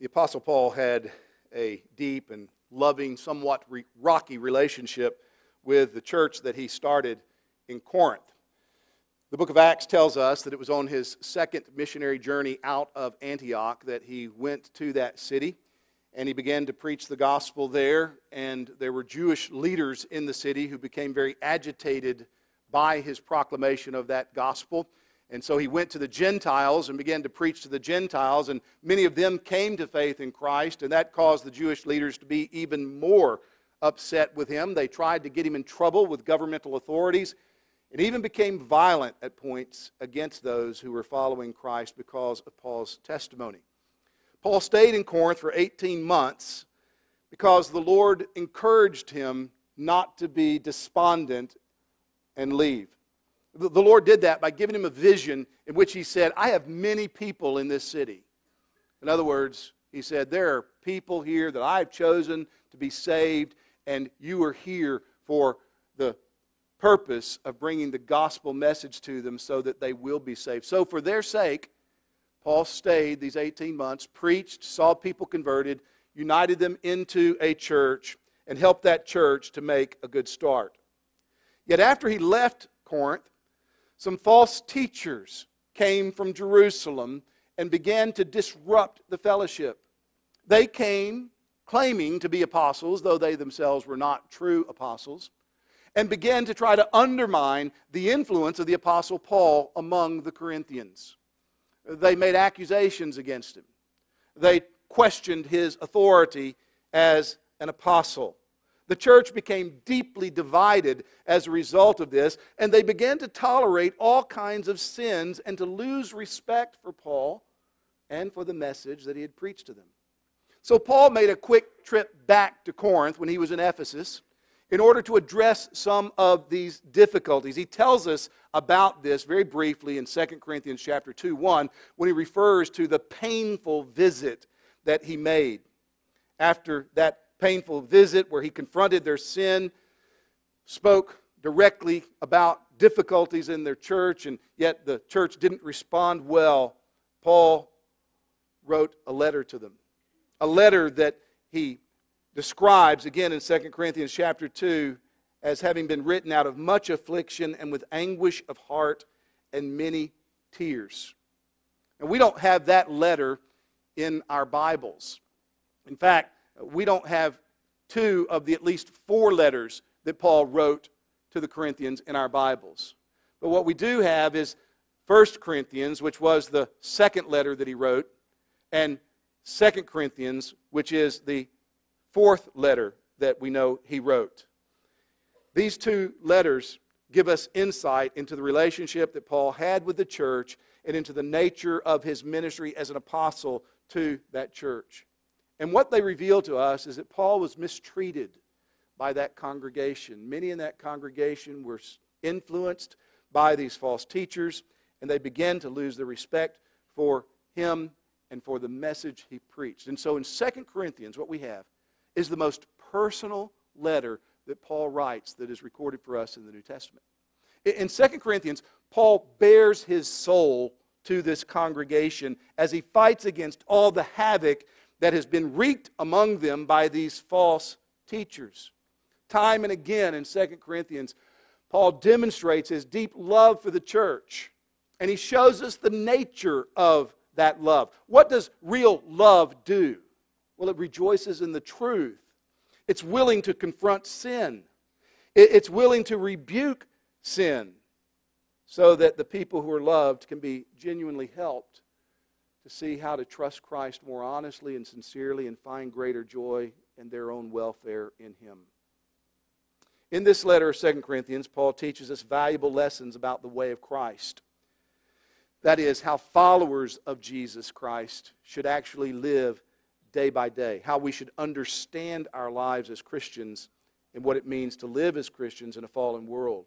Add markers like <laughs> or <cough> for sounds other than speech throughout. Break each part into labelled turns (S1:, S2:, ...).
S1: The Apostle Paul had a deep and loving, somewhat re- rocky relationship with the church that he started in Corinth. The book of Acts tells us that it was on his second missionary journey out of Antioch that he went to that city and he began to preach the gospel there. And there were Jewish leaders in the city who became very agitated by his proclamation of that gospel. And so he went to the Gentiles and began to preach to the Gentiles, and many of them came to faith in Christ, and that caused the Jewish leaders to be even more upset with him. They tried to get him in trouble with governmental authorities, and even became violent at points against those who were following Christ because of Paul's testimony. Paul stayed in Corinth for 18 months because the Lord encouraged him not to be despondent and leave. The Lord did that by giving him a vision in which he said, I have many people in this city. In other words, he said, There are people here that I've chosen to be saved, and you are here for the purpose of bringing the gospel message to them so that they will be saved. So, for their sake, Paul stayed these 18 months, preached, saw people converted, united them into a church, and helped that church to make a good start. Yet after he left Corinth, some false teachers came from Jerusalem and began to disrupt the fellowship. They came claiming to be apostles, though they themselves were not true apostles, and began to try to undermine the influence of the apostle Paul among the Corinthians. They made accusations against him. They questioned his authority as an apostle. The church became deeply divided as a result of this, and they began to tolerate all kinds of sins and to lose respect for Paul and for the message that he had preached to them. So, Paul made a quick trip back to Corinth when he was in Ephesus in order to address some of these difficulties. He tells us about this very briefly in 2 Corinthians chapter 2 1 when he refers to the painful visit that he made. After that painful visit where he confronted their sin, spoke directly about difficulties in their church, and yet the church didn't respond well, Paul wrote a letter to them. A letter that he describes again in 2 Corinthians chapter 2 as having been written out of much affliction and with anguish of heart and many tears. And we don't have that letter in our Bibles. In fact, we don't have two of the at least four letters that Paul wrote to the Corinthians in our Bibles. But what we do have is 1 Corinthians, which was the second letter that he wrote, and 2 Corinthians, which is the fourth letter that we know he wrote. These two letters give us insight into the relationship that Paul had with the church and into the nature of his ministry as an apostle to that church. And what they reveal to us is that Paul was mistreated by that congregation. Many in that congregation were influenced by these false teachers, and they began to lose their respect for him and for the message he preached. And so in 2 Corinthians, what we have is the most personal letter that Paul writes that is recorded for us in the New Testament. In 2 Corinthians, Paul bares his soul to this congregation as he fights against all the havoc that has been wreaked among them by these false teachers. Time and again in 2 Corinthians, Paul demonstrates his deep love for the church, and he shows us the nature of that love. What does real love do? Well, it rejoices in the truth, it's willing to confront sin, it's willing to rebuke sin so that the people who are loved can be genuinely helped to see how to trust Christ more honestly and sincerely and find greater joy in their own welfare in Him. In this letter of 2 Corinthians, Paul teaches us valuable lessons about the way of Christ. That is, how followers of Jesus Christ should actually live day by day, how we should understand our lives as Christians and what it means to live as Christians in a fallen world.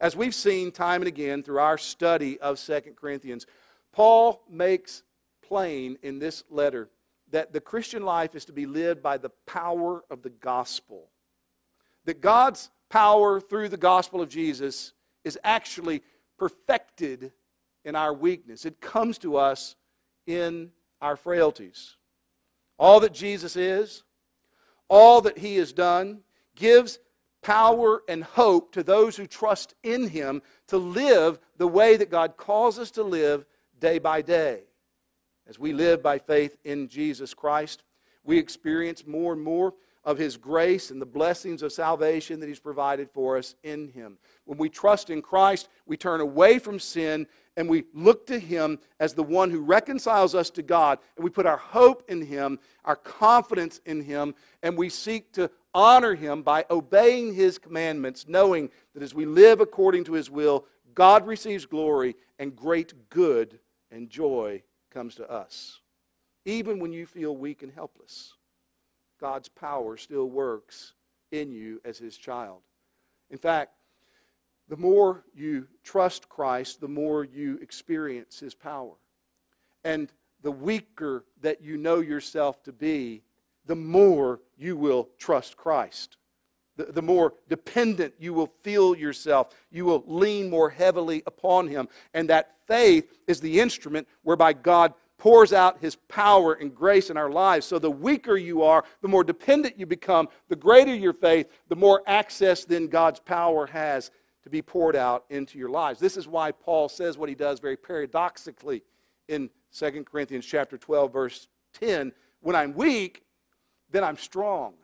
S1: As we've seen time and again through our study of 2 Corinthians, Paul makes plain in this letter that the Christian life is to be lived by the power of the gospel. That God's power through the gospel of Jesus is actually perfected in our weakness, it comes to us in our frailties. all that Jesus is, all that he has done, gives power and hope to those who trust in him to live the way that God calls us to live day by day. As we live by faith in Jesus Christ, we experience more and more of His grace and the blessings of salvation that He's provided for us in Him. When we trust in Christ, we turn away from sin and we look to Him as the one who reconciles us to God. And we put our hope in Him, our confidence in Him, and we seek to honor Him by obeying His commandments, knowing that as we live according to His will, God receives glory and great good and joy comes to us. Even when you feel weak and helpless, God's power still works in you as His child. In fact, the more you trust Christ, the more you experience His power. And the weaker that you know yourself to be, the more you will trust Christ. The, the more dependent you will feel yourself. You will lean more heavily upon Him. And that faith is the instrument whereby God pours out his power and grace in our lives. So the weaker you are, the more dependent you become, the greater your faith, the more access then God's power has to be poured out into your lives. This is why Paul says what he does very paradoxically in 2 Corinthians chapter 12 verse 10, when I'm weak, then I'm strong.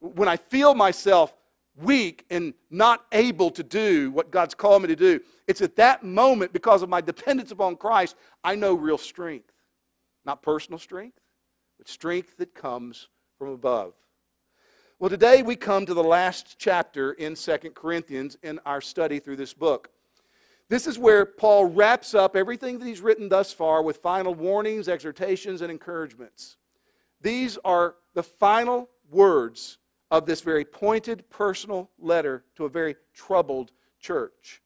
S1: When I feel myself weak and not able to do what God's called me to do, it's at that moment, because of my dependence upon Christ, I know real strength. Not personal strength, but strength that comes from above. Well, today we come to the last chapter in Second Corinthians in our study through this book. This is where Paul wraps up everything that he's written thus far with final warnings, exhortations, and encouragements. These are the final words of this very pointed personal letter to a very troubled church.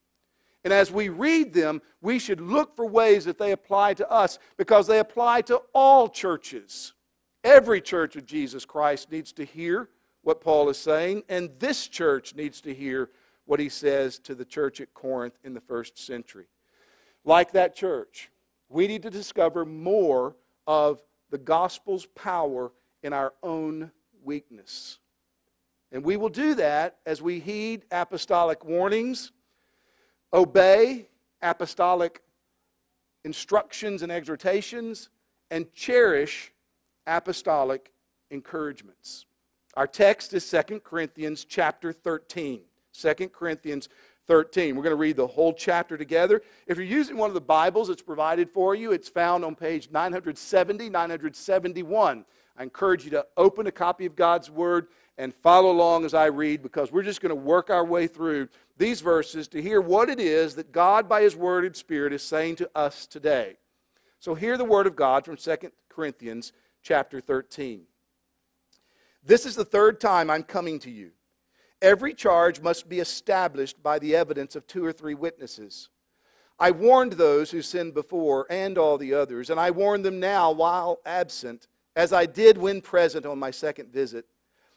S1: And as we read them, we should look for ways that they apply to us because they apply to all churches. Every church of Jesus Christ needs to hear what Paul is saying, and this church needs to hear what he says to the church at Corinth in the first century. Like that church, we need to discover more of the gospel's power in our own weakness. And we will do that as we heed apostolic warnings, obey apostolic instructions and exhortations, and cherish apostolic encouragements. Our text is 2 Corinthians chapter 13. 2 Corinthians 13. We're going to read the whole chapter together. If you're using one of the Bibles that's provided for you, it's found on page 970, 971. I encourage you to open a copy of God's Word and follow along as I read because we're just going to work our way through these verses to hear what it is that God, by His Word and Spirit, is saying to us today. So, hear the Word of God from 2 Corinthians chapter 13. This is the third time I'm coming to you. Every charge must be established by the evidence of two or three witnesses. I warned those who sinned before and all the others, and I warn them now while absent, as I did when present on my second visit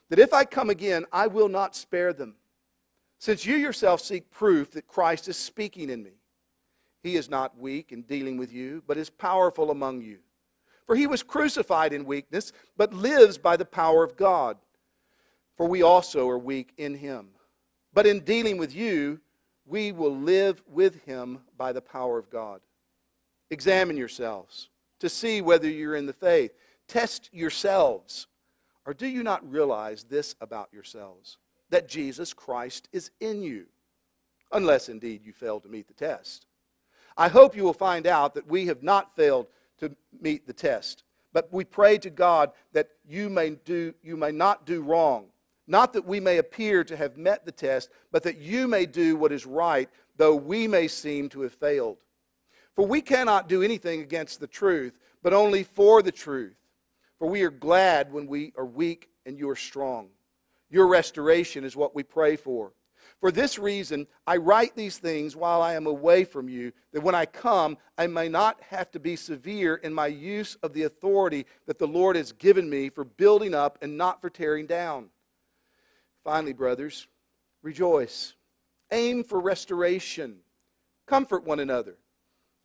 S1: that if I come again, I will not spare them, since you yourself seek proof that Christ is speaking in me. He is not weak in dealing with you, but is powerful among you. For he was crucified in weakness, but lives by the power of God. For we also are weak in him. But in dealing with you, we will live with him by the power of God. Examine yourselves to see whether you're in the faith. Test yourselves. Or do you not realize this about yourselves? That Jesus Christ is in you, unless indeed you fail to meet the test. I hope you will find out that we have not failed to meet the test, but we pray to God that you may, do, you may not do wrong. Not that we may appear to have met the test, but that you may do what is right, though we may seem to have failed. For we cannot do anything against the truth, but only for the truth. For we are glad when we are weak and you are strong. Your restoration is what we pray for. For this reason, I write these things while I am away from you, that when I come, I may not have to be severe in my use of the authority that the Lord has given me for building up and not for tearing down. Finally, brothers, rejoice. Aim for restoration. Comfort one another.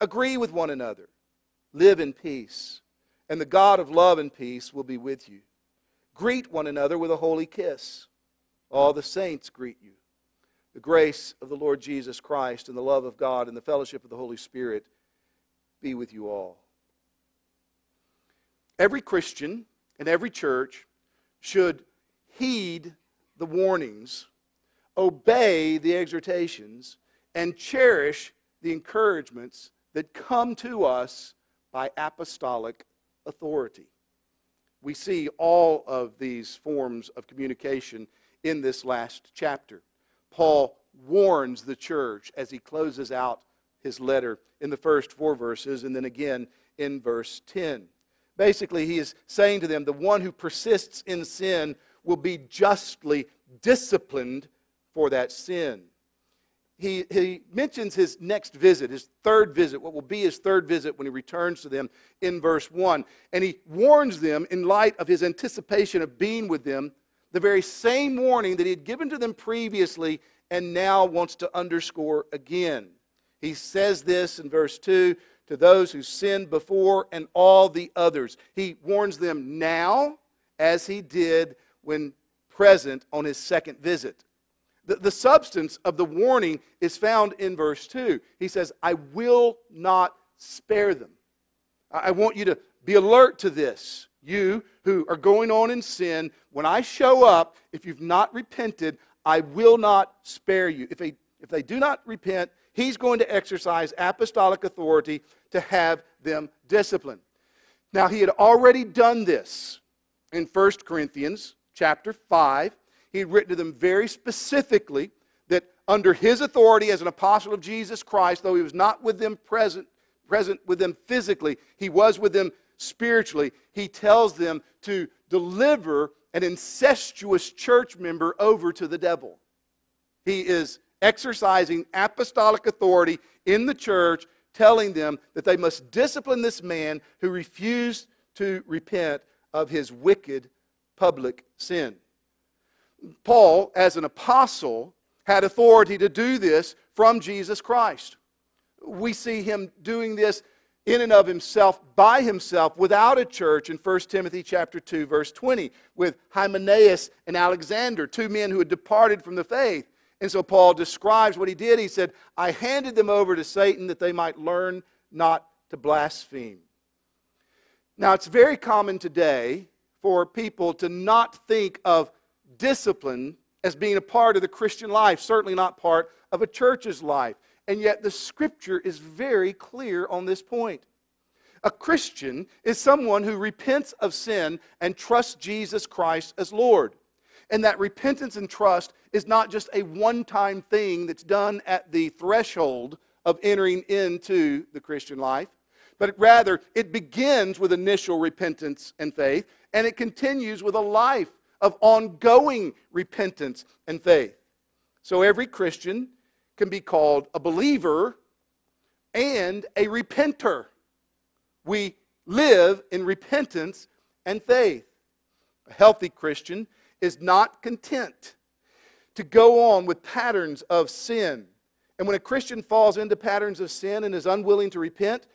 S1: Agree with one another. Live in peace. And the God of love and peace will be with you. Greet one another with a holy kiss. All the saints greet you. The grace of the Lord Jesus Christ and the love of God and the fellowship of the Holy Spirit be with you all. Every Christian and every church should heed the warnings, obey the exhortations, and cherish the encouragements that come to us by apostolic authority. We see all of these forms of communication in this last chapter. Paul warns the church as he closes out his letter in the first four verses and then again in verse 10. Basically, he is saying to them, the one who persists in sin will be justly disciplined for that sin he, he mentions his next visit, his third visit, what will be his third visit when he returns to them in verse 1. And he warns them in light of his anticipation of being with them, the very same warning that he had given to them previously and now wants to underscore again. He says this in verse 2 to those who sinned before and all the others. He warns them now as he did when present on his second visit. The, the substance of the warning is found in verse 2. He says, I will not spare them. I want you to be alert to this. You who are going on in sin, when I show up, if you've not repented, I will not spare you. If they, if they do not repent, he's going to exercise apostolic authority to have them disciplined. Now, he had already done this in 1 Corinthians chapter 5 he had written to them very specifically that under his authority as an apostle of Jesus Christ, though he was not with them present, present with them physically, he was with them spiritually. He tells them to deliver an incestuous church member over to the devil. He is exercising apostolic authority in the church, telling them that they must discipline this man who refused to repent of his wicked public sin. Paul, as an apostle, had authority to do this from Jesus Christ. We see him doing this in and of himself by himself without a church in 1 Timothy chapter 2 verse 20 with Hymenaeus and Alexander two men who had departed from the faith. And so Paul describes what he did. He said I handed them over to Satan that they might learn not to blaspheme. Now it's very common today for people to not think of discipline as being a part of the Christian life, certainly not part of a church's life. And yet the scripture is very clear on this point. A Christian is someone who repents of sin and trusts Jesus Christ as Lord. And that repentance and trust is not just a one time thing that's done at the threshold of entering into the Christian life, but rather it begins with initial repentance and faith, and it continues with a life of ongoing repentance and faith. So every Christian can be called a believer and a repenter. We live in repentance and faith. A healthy Christian is not content to go on with patterns of sin. And when a Christian falls into patterns of sin and is unwilling to repent,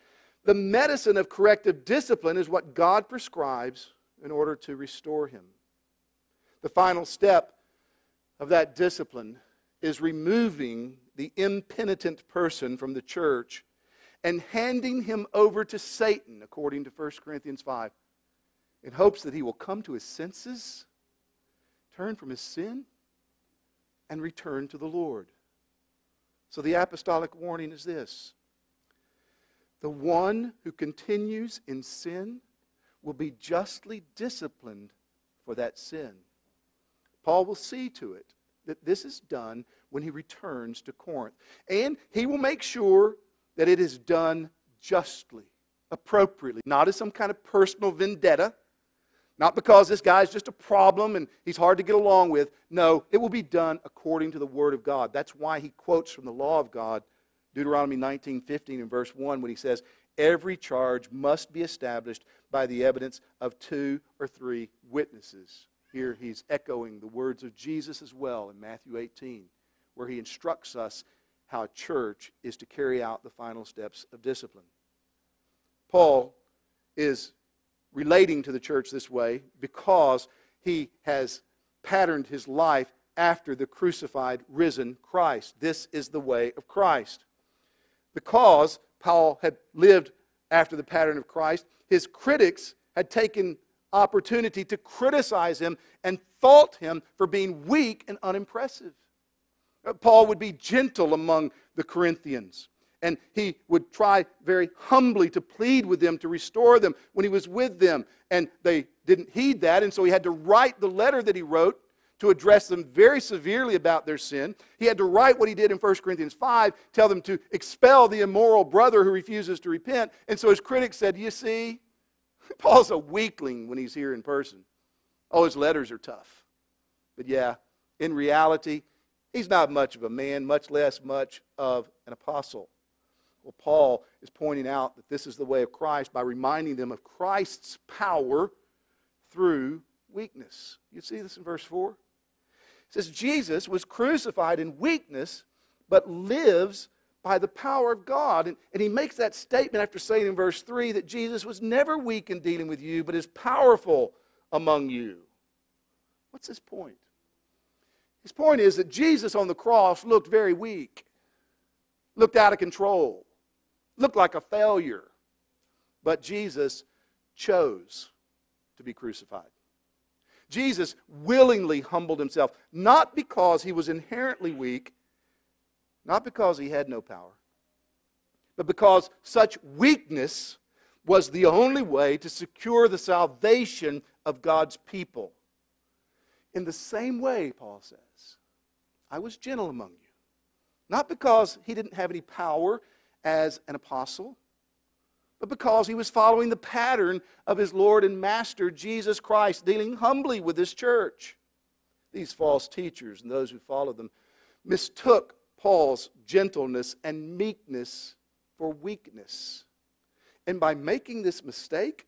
S1: the medicine of corrective discipline is what God prescribes in order to restore him. The final step of that discipline is removing the impenitent person from the church and handing him over to Satan, according to 1 Corinthians 5, in hopes that he will come to his senses, turn from his sin, and return to the Lord. So the apostolic warning is this the one who continues in sin will be justly disciplined for that sin. Paul will see to it that this is done when he returns to Corinth. And he will make sure that it is done justly, appropriately, not as some kind of personal vendetta, not because this guy is just a problem and he's hard to get along with. No, it will be done according to the Word of God. That's why he quotes from the law of God, Deuteronomy 19 15 and verse 1, when he says, Every charge must be established by the evidence of two or three witnesses. Here he's echoing the words of Jesus as well in Matthew 18, where he instructs us how a church is to carry out the final steps of discipline. Paul is relating to the church this way because he has patterned his life after the crucified, risen Christ. This is the way of Christ. Because Paul had lived after the pattern of Christ, his critics had taken opportunity to criticize him and fault him for being weak and unimpressive. Uh, Paul would be gentle among the Corinthians, and he would try very humbly to plead with them to restore them when he was with them. And they didn't heed that, and so he had to write the letter that he wrote to address them very severely about their sin. He had to write what he did in 1 Corinthians 5, tell them to expel the immoral brother who refuses to repent. And so his critics said, You see, <laughs> Paul's a weakling when he's here in person. Oh, his letters are tough. But yeah, in reality, he's not much of a man, much less much of an apostle. Well, Paul is pointing out that this is the way of Christ by reminding them of Christ's power through weakness. You see this in verse 4? It says, Jesus was crucified in weakness, but lives by the power of God. And, and he makes that statement after saying in verse 3 that Jesus was never weak in dealing with you, but is powerful among you. What's his point? His point is that Jesus on the cross looked very weak, looked out of control, looked like a failure. But Jesus chose to be crucified. Jesus willingly humbled himself, not because he was inherently weak, not because he had no power, but because such weakness was the only way to secure the salvation of God's people. In the same way, Paul says, I was gentle among you. Not because he didn't have any power as an apostle, but because he was following the pattern of his Lord and Master, Jesus Christ, dealing humbly with his church. These false teachers and those who followed them mistook Paul's gentleness and meekness for weakness. And by making this mistake,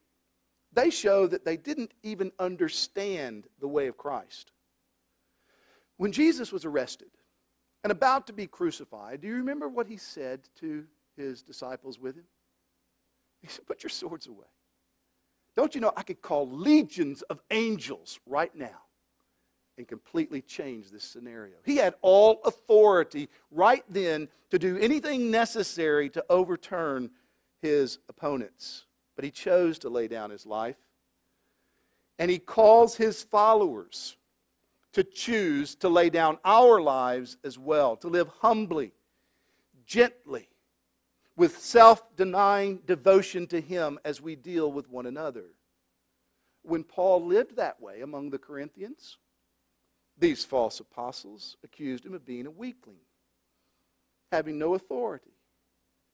S1: they show that they didn't even understand the way of Christ. When Jesus was arrested and about to be crucified, do you remember what he said to his disciples with him? He said, Put your swords away. Don't you know I could call legions of angels right now and completely change this scenario. He had all authority right then to do anything necessary to overturn his opponents. But he chose to lay down his life. And he calls his followers to choose to lay down our lives as well, to live humbly, gently, with self denying devotion to him as we deal with one another. When Paul lived that way among the Corinthians, these false apostles accused him of being a weakling, having no authority.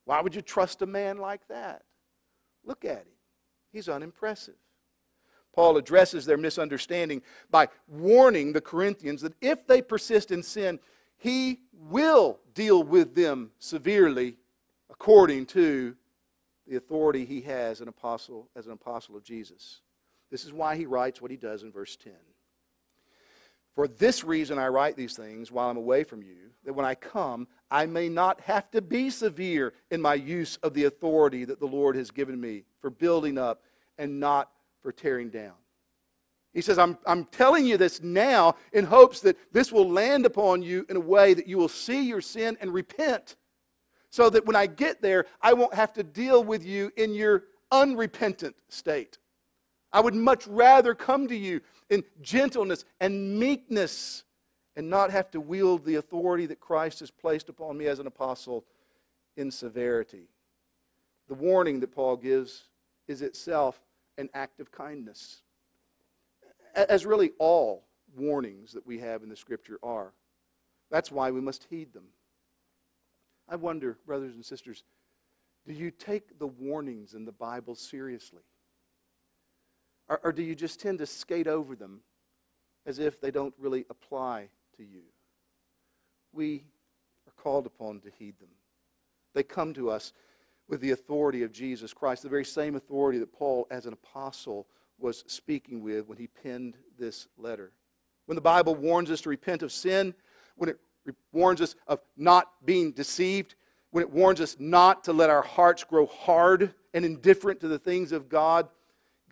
S1: Why would you trust a man like that? Look at him. He's unimpressive. Paul addresses their misunderstanding by warning the Corinthians that if they persist in sin, he will deal with them severely according to the authority he has an apostle as an apostle of Jesus. This is why he writes what he does in verse 10. For this reason I write these things while I'm away from you, that when I come, I may not have to be severe in my use of the authority that the Lord has given me for building up and not for tearing down. He says, I'm, I'm telling you this now in hopes that this will land upon you in a way that you will see your sin and repent. So that when I get there, I won't have to deal with you in your unrepentant state. I would much rather come to you in gentleness and meekness and not have to wield the authority that Christ has placed upon me as an apostle in severity. The warning that Paul gives is itself an act of kindness, as really all warnings that we have in the Scripture are. That's why we must heed them. I wonder, brothers and sisters, do you take the warnings in the Bible seriously? Or, or do you just tend to skate over them as if they don't really apply to you? We are called upon to heed them. They come to us with the authority of Jesus Christ, the very same authority that Paul, as an apostle, was speaking with when he penned this letter. When the Bible warns us to repent of sin, when it warns us of not being deceived, when it warns us not to let our hearts grow hard and indifferent to the things of God,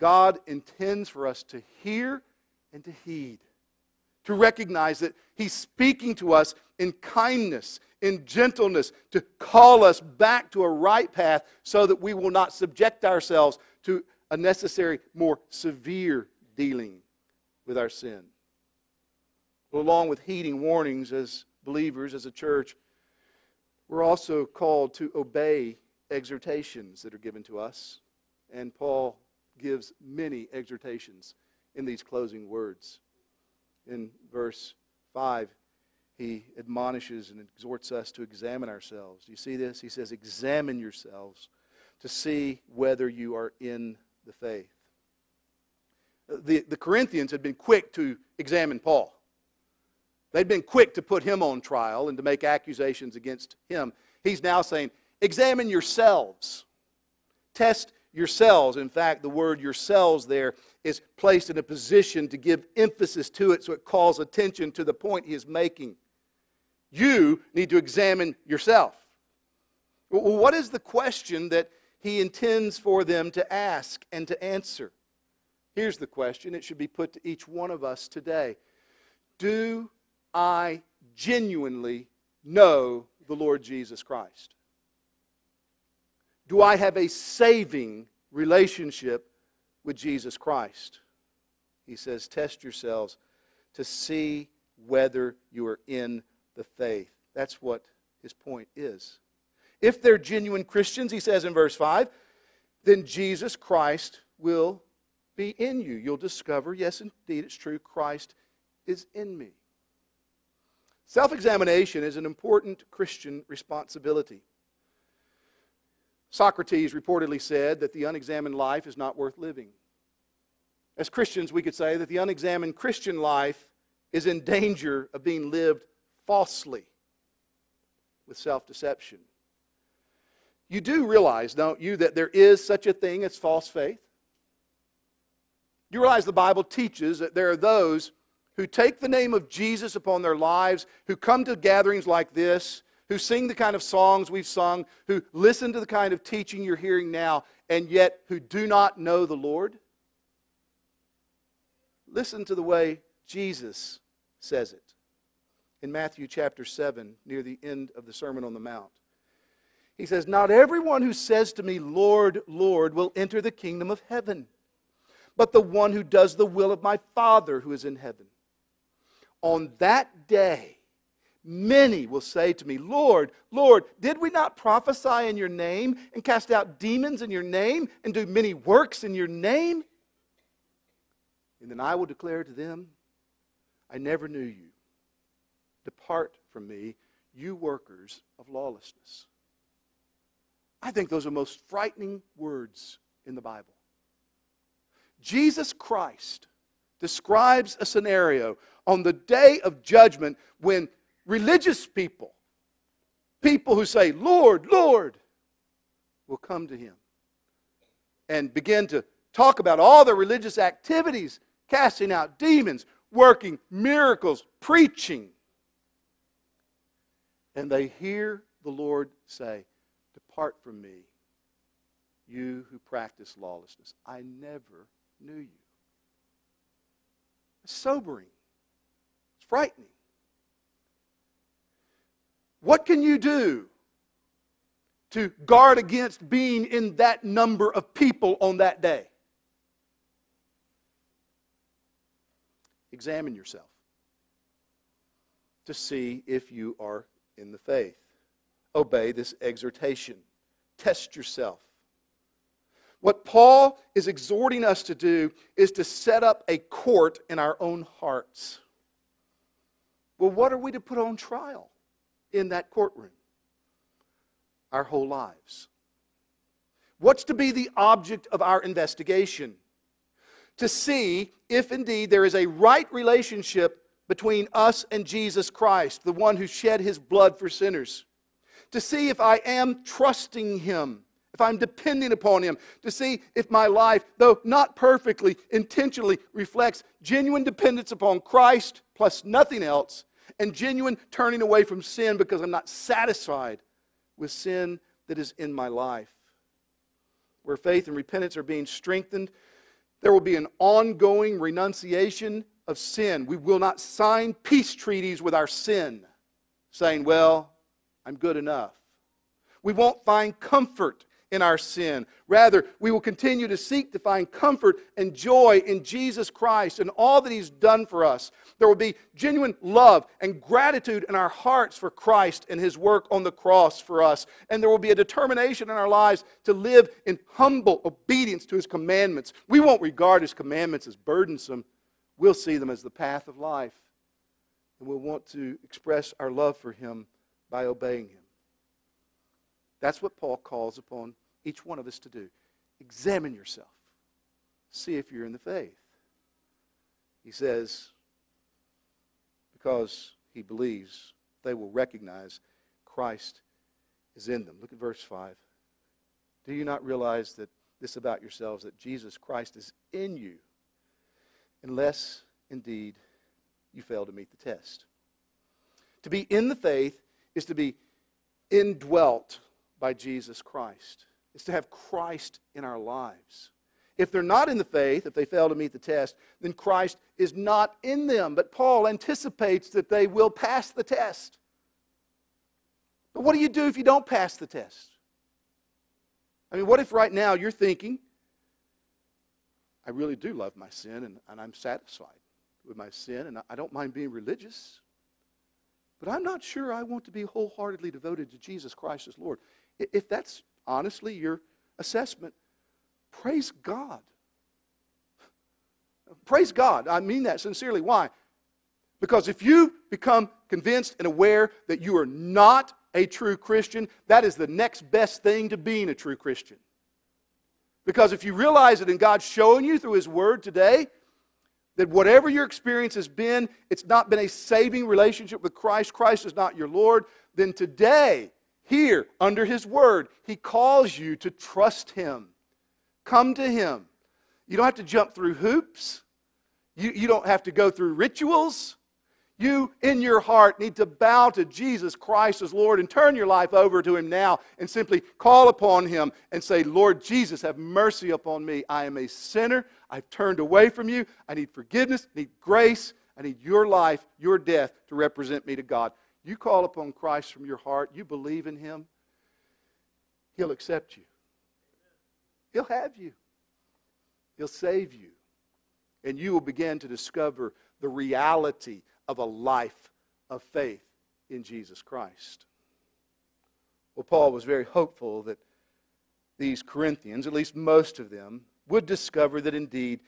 S1: God intends for us to hear and to heed, to recognize that He's speaking to us in kindness, in gentleness, to call us back to a right path so that we will not subject ourselves to a necessary, more severe dealing with our sin. Along with heeding warnings as believers, as a church, we're also called to obey exhortations that are given to us. And Paul gives many exhortations in these closing words. In verse 5, he admonishes and exhorts us to examine ourselves. Do you see this? He says, Examine yourselves to see whether you are in the faith. Uh, the, the Corinthians had been quick to examine Paul. They'd been quick to put him on trial and to make accusations against him. He's now saying, Examine yourselves. Test yourselves. In fact, the word yourselves there is placed in a position to give emphasis to it so it calls attention to the point he is making. You need to examine yourself. What is the question that he intends for them to ask and to answer? Here's the question. It should be put to each one of us today Do I genuinely know the Lord Jesus Christ? Do I have a saving relationship with Jesus Christ? He says, Test yourselves to see whether you are in the faith. That's what his point is. If they're genuine Christians, he says in verse 5, then Jesus Christ will be in you. You'll discover, yes, indeed, it's true, Christ is in me. Self examination is an important Christian responsibility. Socrates reportedly said that the unexamined life is not worth living. As Christians, we could say that the unexamined Christian life is in danger of being lived falsely with self deception. You do realize, don't you, that there is such a thing as false faith? You realize the Bible teaches that there are those who take the name of Jesus upon their lives, who come to gatherings like this, who sing the kind of songs we've sung, who listen to the kind of teaching you're hearing now, and yet who do not know the Lord? Listen to the way Jesus says it in Matthew chapter 7, near the end of the Sermon on the Mount. He says, Not everyone who says to me, Lord, Lord, will enter the kingdom of heaven, but the one who does the will of my Father who is in heaven. On that day, Many will say to me, Lord, Lord, did we not prophesy in your name and cast out demons in your name and do many works in your name? And then I will declare to them, I never knew you. Depart from me, you workers of lawlessness. I think those are most frightening words in the Bible. Jesus Christ describes a scenario on the day of judgment when religious people, people who say, Lord, Lord, will come to him and begin to talk about all the religious activities, casting out demons, working miracles, preaching. And they hear the Lord say, Depart from me, you who practice lawlessness. I never knew you. It's sobering. It's frightening. What can you do to guard against being in that number of people on that day? Examine yourself to see if you are in the faith. Obey this exhortation. Test yourself. What Paul is exhorting us to do is to set up a court in our own hearts. Well, what are we to put on trial? In that courtroom? Our whole lives. What's to be the object of our investigation? To see if indeed there is a right relationship between us and Jesus Christ, the one who shed his blood for sinners. To see if I am trusting him, if I'm depending upon him. To see if my life, though not perfectly, intentionally reflects genuine dependence upon Christ plus nothing else and genuine turning away from sin because I'm not satisfied with sin that is in my life. Where faith and repentance are being strengthened, There will be an ongoing renunciation of sin. We will not sign peace treaties with our sin, saying, Well, I'm good enough. We won't find comfort in our sin. Rather, we will continue to seek to find comfort and joy in Jesus Christ and all that He's done for us. There will be genuine love and gratitude in our hearts for Christ and His work on the cross for us. And there will be a determination in our lives to live in humble obedience to His commandments. We won't regard His commandments as burdensome, we'll see them as the path of life. And we'll want to express our love for Him by obeying Him. That's what Paul calls upon each one of us to do. Examine yourself. See if you're in the faith. He says, because he believes they will recognize Christ is in them. Look at verse 5. Do you not realize that this about yourselves, that Jesus Christ is in you, unless indeed you fail to meet the test? To be in the faith is to be indwelt by Jesus Christ is to have Christ in our lives. If they're not in the faith, if they fail to meet the test, then Christ is not in them. But Paul anticipates that they will pass the test. But what do you do if you don't pass the test? I mean, what if right now you're thinking, I really do love my sin and, and I'm satisfied with my sin and I don't mind being religious, but I'm not sure I want to be wholeheartedly devoted to Jesus Christ as Lord. If that's honestly your assessment, praise God. Praise God. I mean that sincerely. Why? Because if you become convinced and aware that you are not a true Christian, that is the next best thing to being a true Christian. Because if you realize it and God's showing you through His Word today that whatever your experience has been, it's not been a saving relationship with Christ, Christ is not your Lord, then today here, under His Word, He calls you to trust Him. Come to Him. You don't have to jump through hoops, you, you don't have to go through rituals. You, in your heart, need to bow to Jesus Christ as Lord and turn your life over to Him now and simply call upon Him and say, Lord Jesus, have mercy upon me. I am a sinner. I've turned away from you. I need forgiveness, I need grace. I need your life, your death to represent me to God. You call upon Christ from your heart, you believe in Him, He'll accept you. He'll have you. He'll save you. And you will begin to discover the reality of a life of faith in Jesus Christ. Well, Paul was very hopeful that these Corinthians, at least most of them, would discover that indeed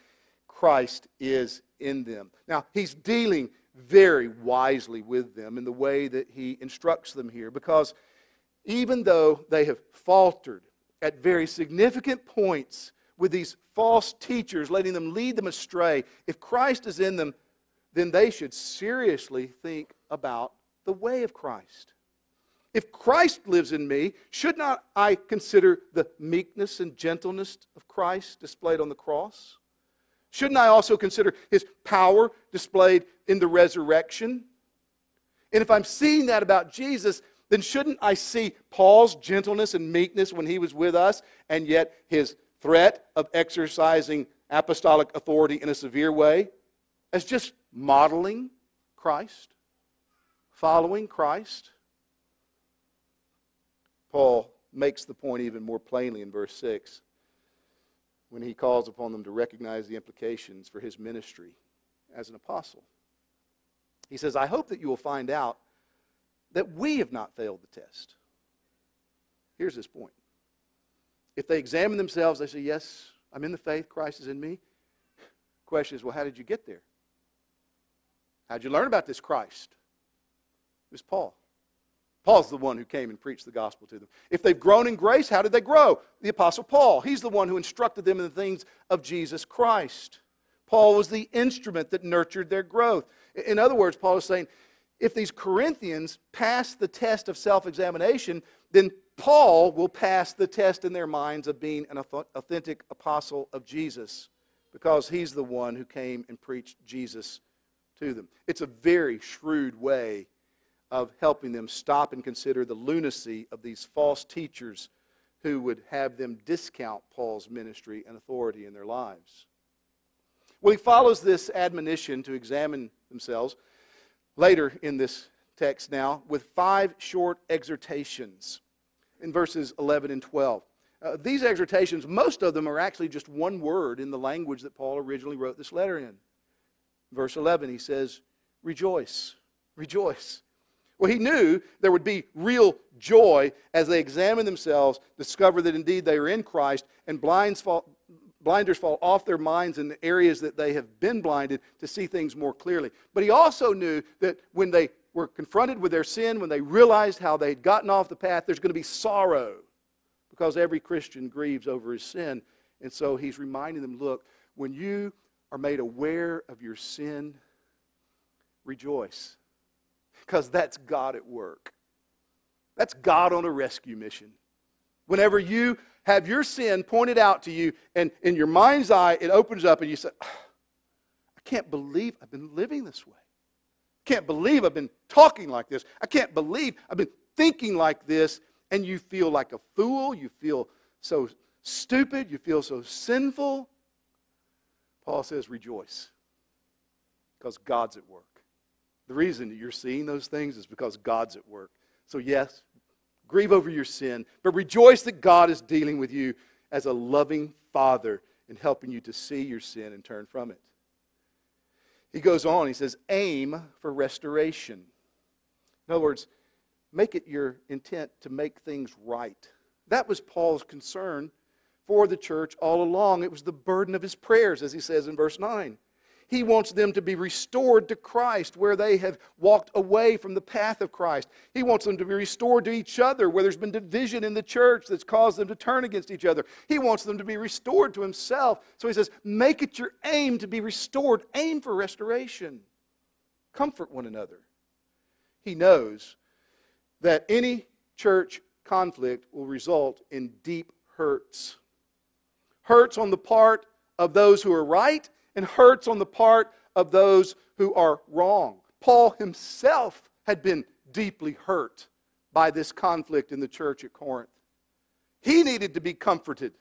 S1: Christ is in them. Now, he's dealing very wisely with them in the way that he instructs them here because even though they have faltered at very significant points with these false teachers, letting them lead them astray, if Christ is in them, then they should seriously think about the way of Christ. If Christ lives in me, should not I consider the meekness and gentleness of Christ displayed on the cross? Shouldn't I also consider his power displayed in the resurrection? And if I'm seeing that about Jesus, then shouldn't I see Paul's gentleness and meekness when he was with us, and yet his threat of exercising apostolic authority in a severe way as just modeling Christ, following Christ? Paul makes the point even more plainly in verse 6 when he calls upon them to recognize the implications for his ministry as an apostle. He says, I hope that you will find out that we have not failed the test. Here's his point. If they examine themselves, they say, Yes, I'm in the faith, Christ is in me. Question is, well, how did you get there? How did you learn about this Christ? It was Paul. Paul's the one who came and preached the gospel to them. If they've grown in grace, how did they grow? The Apostle Paul. He's the one who instructed them in the things of Jesus Christ. Paul was the instrument that nurtured their growth. In other words, Paul is saying, if these Corinthians pass the test of self examination, then Paul will pass the test in their minds of being an authentic apostle of Jesus because he's the one who came and preached Jesus to them. It's a very shrewd way of helping them stop and consider the lunacy of these false teachers who would have them discount Paul's ministry and authority in their lives. Well, he follows this admonition to examine themselves later in this text now with five short exhortations in verses 11 and 12. Uh, these exhortations, most of them are actually just one word in the language that Paul originally wrote this letter in. Verse 11, he says, Rejoice, rejoice. Well, he knew there would be real joy as they examine themselves, discover that indeed they are in Christ, and blinds fall, blinders fall off their minds in the areas that they have been blinded to see things more clearly. But he also knew that when they were confronted with their sin, when they realized how they had gotten off the path, there's going to be sorrow because every Christian grieves over his sin. And so he's reminding them look, when you are made aware of your sin, rejoice because that's God at work. That's God on a rescue mission. Whenever you have your sin pointed out to you, and in your mind's eye, it opens up, and you say, I can't believe I've been living this way. I can't believe I've been talking like this. I can't believe I've been thinking like this. And you feel like a fool. You feel so stupid. You feel so sinful. Paul says, rejoice because God's at work. The reason that you're seeing those things is because God's at work. So, yes, grieve over your sin, but rejoice that God is dealing with you as a loving Father and helping you to see your sin and turn from it. He goes on, he says, aim for restoration. In other words, make it your intent to make things right. That was Paul's concern for the church all along. It was the burden of his prayers, as he says in verse 9. He wants them to be restored to Christ where they have walked away from the path of Christ. He wants them to be restored to each other where there's been division in the church that's caused them to turn against each other. He wants them to be restored to Himself. So He says, make it your aim to be restored. Aim for restoration. Comfort one another. He knows that any church conflict will result in deep hurts. Hurts on the part of those who are right and hurts on the part of those who are wrong. Paul himself had been deeply hurt by this conflict in the church at Corinth. He needed to be comforted.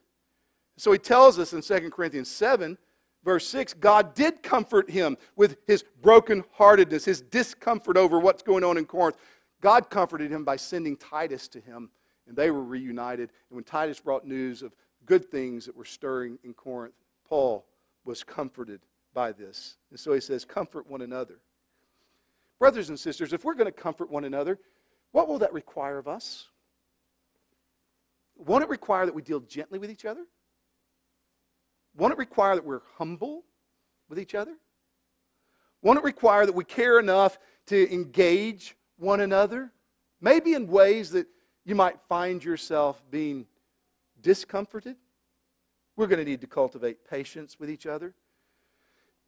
S1: So he tells us in 2 Corinthians 7, verse 6, God did comfort him with his brokenheartedness, his discomfort over what's going on in Corinth. God comforted him by sending Titus to him, and they were reunited. And when Titus brought news of good things that were stirring in Corinth, Paul was comforted by this. And so he says, Comfort one another. Brothers and sisters, if we're going to comfort one another, what will that require of us? Won't it require that we deal gently with each other? Won't it require that we're humble with each other? Won't it require that we care enough to engage one another? Maybe in ways that you might find yourself being discomforted? We're going to need to cultivate patience with each other,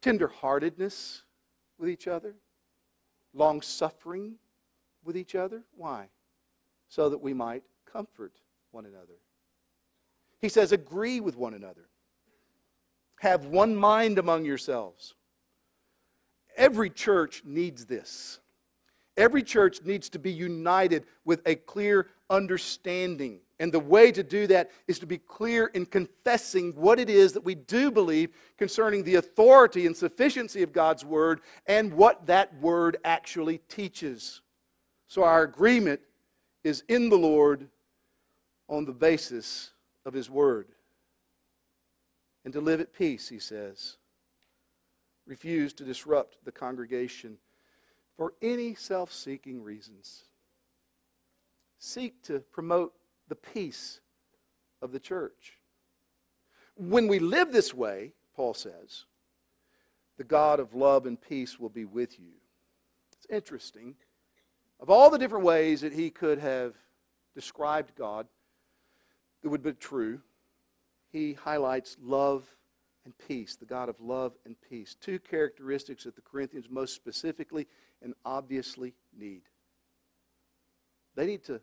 S1: tenderheartedness with each other, long suffering with each other. Why? So that we might comfort one another. He says, agree with one another. Have one mind among yourselves. Every church needs this. Every church needs to be united with a clear understanding. And the way to do that is to be clear in confessing what it is that we do believe concerning the authority and sufficiency of God's Word and what that Word actually teaches. So our agreement is in the Lord on the basis of His Word. And to live at peace, he says. Refuse to disrupt the congregation for any self seeking reasons. Seek to promote the peace of the church. When we live this way, Paul says, the God of love and peace will be with you. It's interesting. Of all the different ways that he could have described God that would be true, he highlights love and peace, the God of love and peace. Two characteristics that the Corinthians most specifically and obviously need. They need to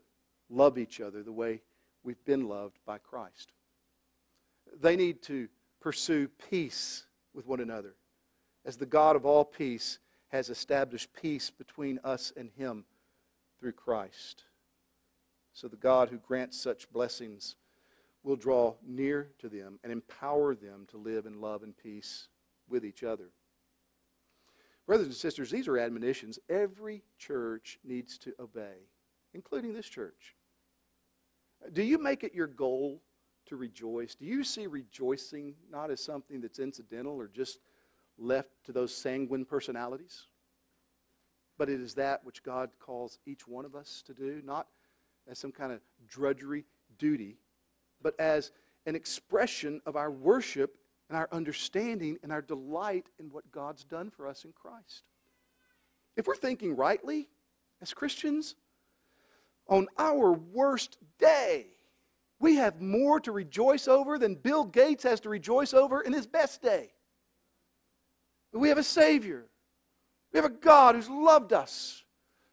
S1: love each other the way we've been loved by Christ. They need to pursue peace with one another as the God of all peace has established peace between us and Him through Christ. So the God who grants such blessings will draw near to them and empower them to live in love and peace with each other. Brothers and sisters, these are admonitions every church needs to obey, including this church. Do you make it your goal to rejoice? Do you see rejoicing not as something that's incidental or just left to those sanguine personalities? But it is that which God calls each one of us to do, not as some kind of drudgery duty, but as an expression of our worship and our understanding and our delight in what God's done for us in Christ. If we're thinking rightly as Christians, on our worst day, we have more to rejoice over than Bill Gates has to rejoice over in his best day. We have a Savior. We have a God who's loved us,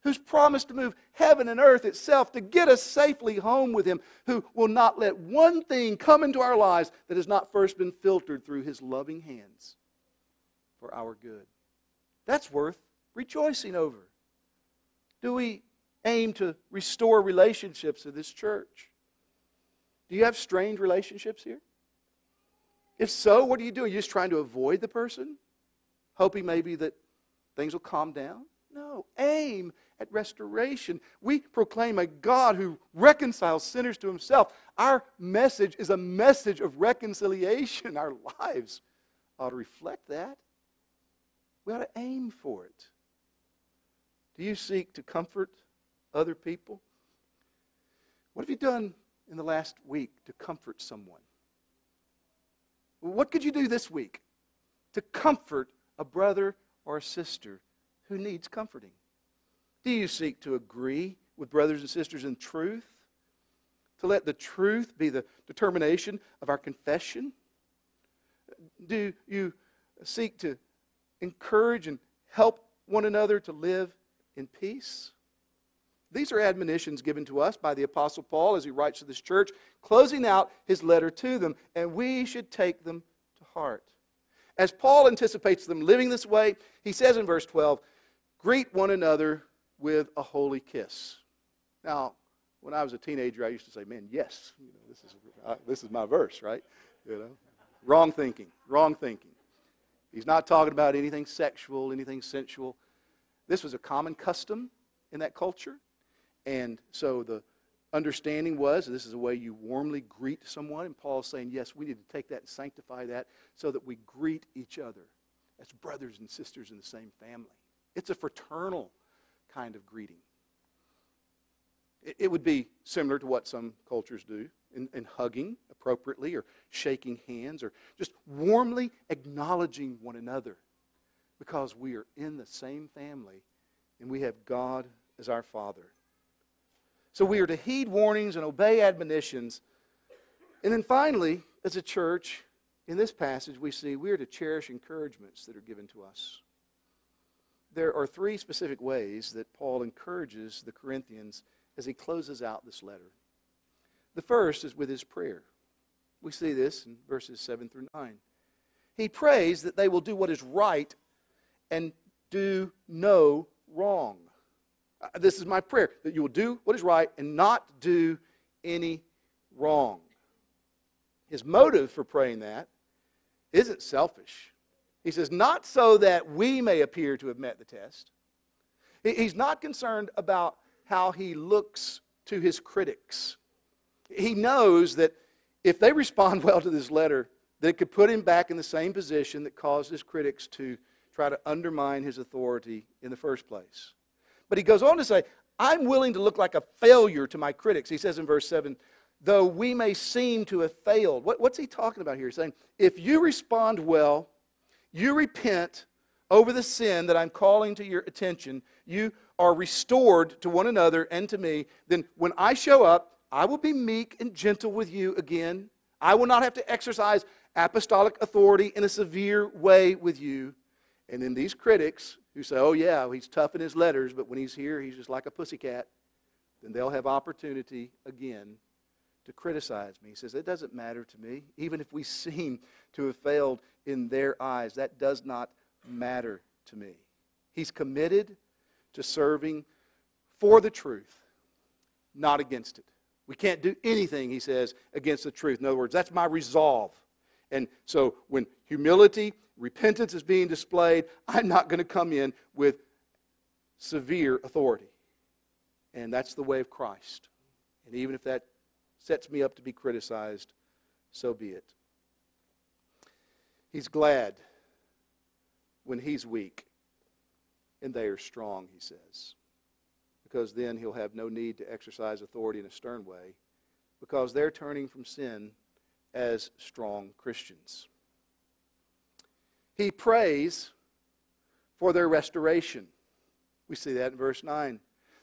S1: who's promised to move heaven and earth itself to get us safely home with Him, who will not let one thing come into our lives that has not first been filtered through His loving hands for our good. That's worth rejoicing over. Do we aim to restore relationships in this church? Do you have strained relationships here? If so, what are you doing? Are you just trying to avoid the person? Hoping maybe that things will calm down? No. Aim at restoration. We proclaim a God who reconciles sinners to himself. Our message is a message of reconciliation. <laughs> Our lives ought to reflect that. We ought to aim for it. Do you seek to comfort other people? What have you done in the last week to comfort someone? What could you do this week to comfort a brother or a sister who needs comforting? Do you seek to agree with brothers and sisters in truth? To let the truth be the determination of our confession? Do you seek to encourage and help one another to live in peace? These are admonitions given to us by the Apostle Paul as he writes to this church, closing out his letter to them, and we should take them to heart. As Paul anticipates them living this way, he says in verse 12, Greet one another with a holy kiss. Now, when I was a teenager, I used to say, Man, yes, you know, this, is, uh, this is my verse, right? You know? Wrong thinking, wrong thinking. He's not talking about anything sexual, anything sensual. This was a common custom in that culture. And so the understanding was this is a way you warmly greet someone. And Paul's saying, yes, we need to take that and sanctify that so that we greet each other as brothers and sisters in the same family. It's a fraternal kind of greeting. It, it would be similar to what some cultures do in, in hugging appropriately or shaking hands or just warmly acknowledging one another because we are in the same family and we have God as our Father. So we are to heed warnings and obey admonitions. And then finally, as a church, in this passage, we see we are to cherish encouragements that are given to us. There are three specific ways that Paul encourages the Corinthians as he closes out this letter. The first is with his prayer. We see this in verses 7 through 9. He prays that they will do what is right and do no wrong. Uh, this is my prayer that you will do what is right and not do any wrong. His motive for praying that isn't selfish. He says, not so that we may appear to have met the test. He's not concerned about how he looks to his critics. He knows that if they respond <laughs> well to this letter, that it could put him back in the same position that caused his critics to try to undermine his authority in the first place. But he goes on to say, I'm willing to look like a failure to my critics. He says in verse 7, though we may seem to have failed. What, what's he talking about here? He's saying, if you respond well, you repent over the sin that I'm calling to your attention, you are restored to one another and to me, then when I show up, I will be meek and gentle with you again. I will not have to exercise apostolic authority in a severe way with you. And then these critics who say, oh, yeah, he's tough in his letters, but when he's here, he's just like a pussycat, then they'll have opportunity again to criticize me. He says, It doesn't matter to me. Even if we <laughs> seem to have failed in their eyes, that does not matter to me. He's committed to serving for the truth, not against it. We can't do anything, he says, against the truth. In other words, that's my resolve. And so when humility, repentance is being displayed, I'm not going to come in with severe authority. And that's the way of Christ. And even if that sets me up to be criticized, so be it. He's glad when he's weak and they are strong, he says, because then he'll have no need to exercise authority in a stern way because they're turning from sin as strong Christians. He prays for their restoration. We see that in verse 9.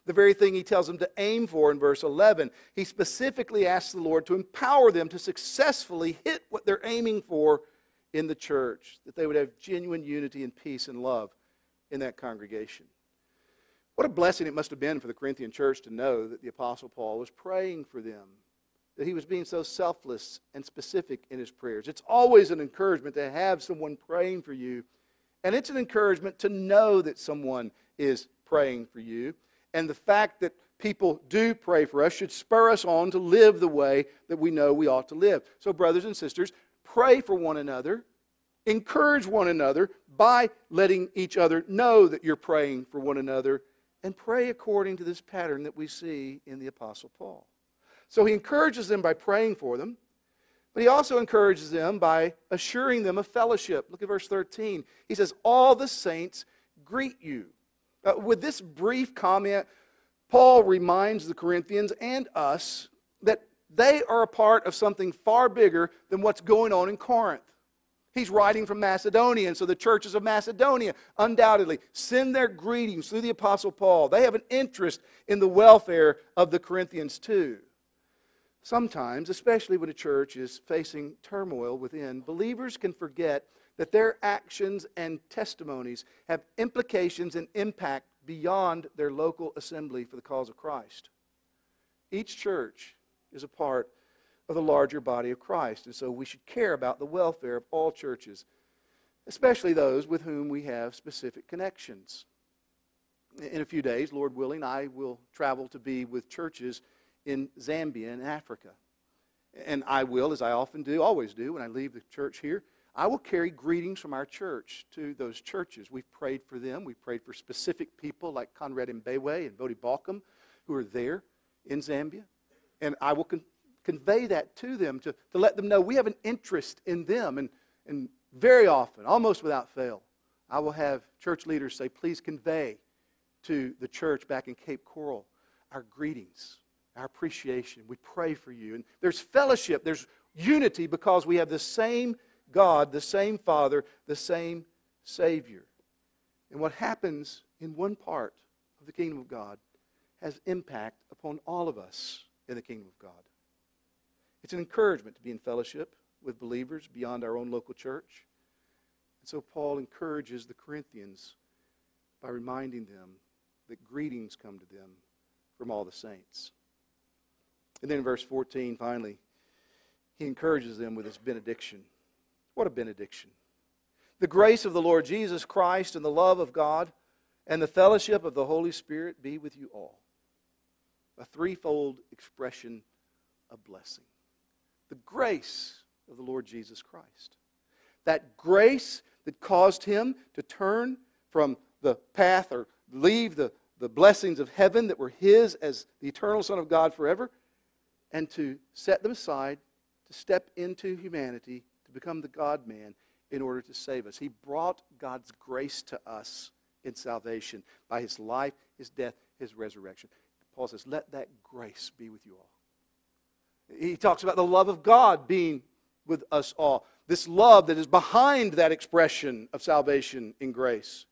S1: The very thing he tells them to aim for in verse 11. He specifically asks the Lord to empower them to successfully hit what they're aiming for in the church, that they would have genuine unity and peace and love in that congregation. What a blessing it must have been for the Corinthian church to know that the Apostle Paul was praying for them, that he was being so selfless and specific in his prayers. It's always an encouragement to have someone praying for you, and it's an encouragement to know that someone is praying for you. And the fact that people do pray for us should spur us on to live the way that we know we ought to live. So, brothers and sisters, pray for one another, encourage one another by letting each other know that you're praying for one another, and pray according to this pattern that we see in the Apostle Paul. So he encourages them by praying for them, but he also encourages them by assuring them of fellowship. Look at verse 13. He says, All the saints greet you. Uh, with this brief comment, Paul reminds the Corinthians and us that they are a part of something far bigger than what's going on in Corinth. He's writing from Macedonia, and so the churches of Macedonia undoubtedly send their greetings through the Apostle Paul. They have an interest in the welfare of the Corinthians too. Sometimes, especially when a church is facing turmoil within, believers can forget that their actions and testimonies have implications and impact beyond their local assembly for the cause of Christ. Each church is a part of the larger body of Christ, and so we should care about the welfare of all churches, especially those with whom we have specific connections. In a few days, Lord willing, I will travel to be with churches in Zambia in Africa. And I will, as I often do, always do when I leave the church here, I will carry greetings from our church to those churches. We've prayed for them. We've prayed for specific people like Conrad Mbewe and Voddie Baucham who are there in Zambia. And I will con- convey that to them to, to let them know we have an interest in them. And, and very often, almost without fail, I will have church leaders say, please convey to the church back in Cape Coral our greetings, our appreciation. We pray for you. And there's fellowship, there's unity because we have the same God, the same Father, the same Savior. And what happens in one part of the kingdom of God has impact upon all of us in the kingdom of God. It's an encouragement to be in fellowship with believers beyond our own local church. And so Paul encourages the Corinthians by reminding them that greetings come to them from all the saints. And then in verse 14, finally, he encourages them with his benediction. What a benediction. The grace of the Lord Jesus Christ and the love of God and the fellowship of the Holy Spirit be with you all. A threefold expression of blessing. The grace of the Lord Jesus Christ. That grace that caused him to turn from the path or leave the, the blessings of heaven that were his as the eternal Son of God forever and to set them aside, to step into humanity to become the God man in order to save us. He brought God's grace to us in salvation by his life, his death, his resurrection. Paul says, Let that grace be with you all. He talks about the love of God being with us all. This love that is behind that expression of salvation in grace.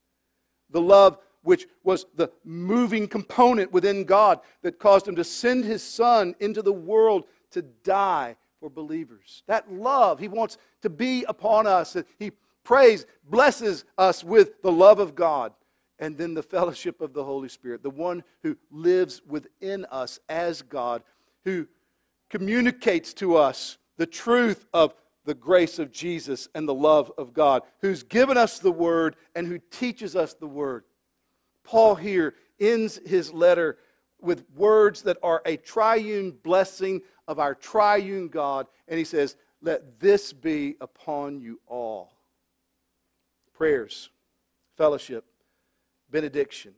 S1: The love which was the moving component within God that caused him to send his son into the world to die for believers. That love he wants to be upon us. He prays, blesses us with the love of God. And then the fellowship of the Holy Spirit, the one who lives within us as God, who communicates to us the truth of the grace of Jesus and the love of God, who's given us the Word and who teaches us the Word. Paul here ends his letter with words that are a triune blessing of our triune God. And he says, let this be upon you all. Prayers, fellowship, benediction.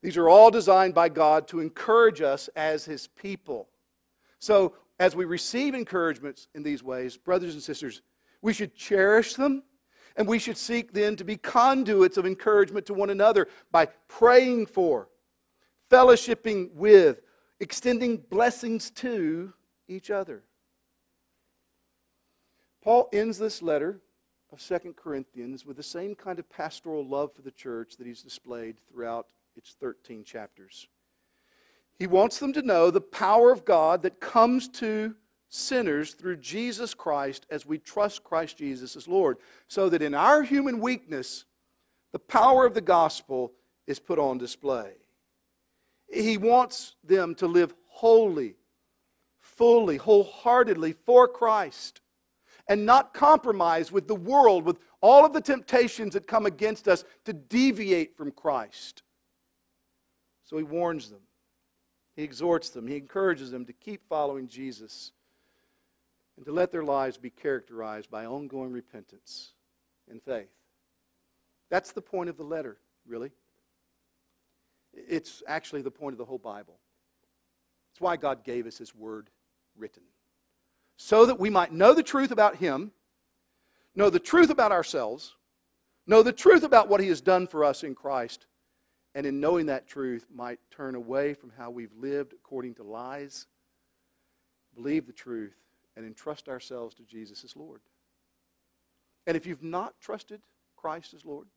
S1: These are all designed by God to encourage us as His people. So, as we receive encouragements in these ways, brothers and sisters, we should cherish them and we should seek then to be conduits of encouragement to one another by praying for, fellowshipping with, extending blessings to each other. Paul ends this letter of Second Corinthians with the same kind of pastoral love for the church that he's displayed throughout its 13 chapters. He wants them to know the power of God that comes to sinners through Jesus Christ as we trust Christ Jesus as Lord, so that in our human weakness, the power of the gospel is put on display. He wants them to live wholly, fully, wholeheartedly for Christ and not compromise with the world, with all of the temptations that come against us to deviate from Christ. So he warns them, he exhorts them, he encourages them to keep following Jesus and to let their lives be characterized by ongoing repentance and faith. That's the point of the letter, really. It's actually the point of the whole Bible. It's why God gave us His Word written so that we might know the truth about Him, know the truth about ourselves, know the truth about what He has done for us in Christ, and in knowing that truth, might turn away from how we've lived according to lies, believe the truth, and entrust ourselves to Jesus as Lord. And if you've not trusted Christ as Lord,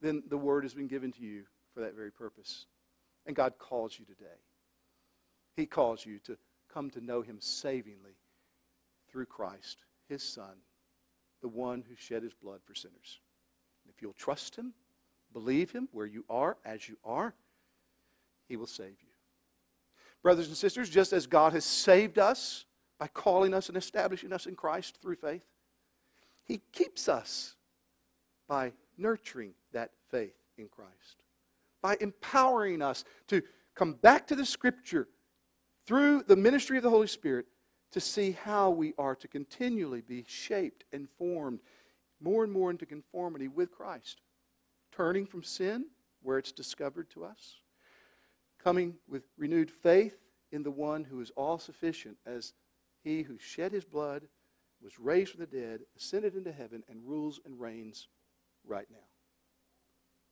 S1: then the word has been given to you for that very purpose. And God calls you today. He calls you to come to know Him savingly through Christ, his Son, the one who shed his blood for sinners. If you'll trust him, believe him where you are, as you are, he will save you. Brothers and sisters, just as God has saved us by calling us and establishing us in Christ through faith, he keeps us by nurturing that faith in Christ, by empowering us to come back to the Scripture through the ministry of the Holy Spirit to see how we are to continually be shaped and formed more and more into conformity with Christ. Turning from sin, where it's discovered to us, coming with renewed faith in the one who is all sufficient, as he who shed his blood, was raised from the dead, ascended into heaven, and rules and reigns right now.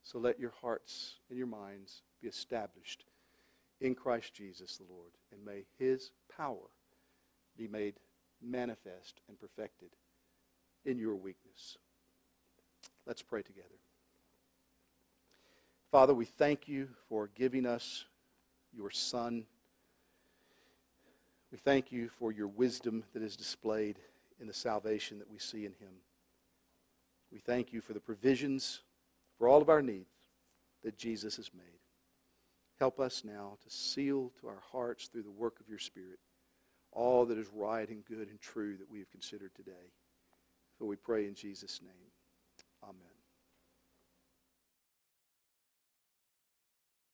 S1: So let your hearts and your minds be established in Christ Jesus the Lord, and may his power be made manifest and perfected in your weakness. Let's pray together. Father, we thank you for giving us your Son. We thank you for your wisdom that is displayed in the salvation that we see in him. We thank you for the provisions for all of our needs that Jesus has made. Help us now to seal to our hearts through the work of your Spirit all that is right and good and true that we have considered today. So we pray in Jesus' name. Amen.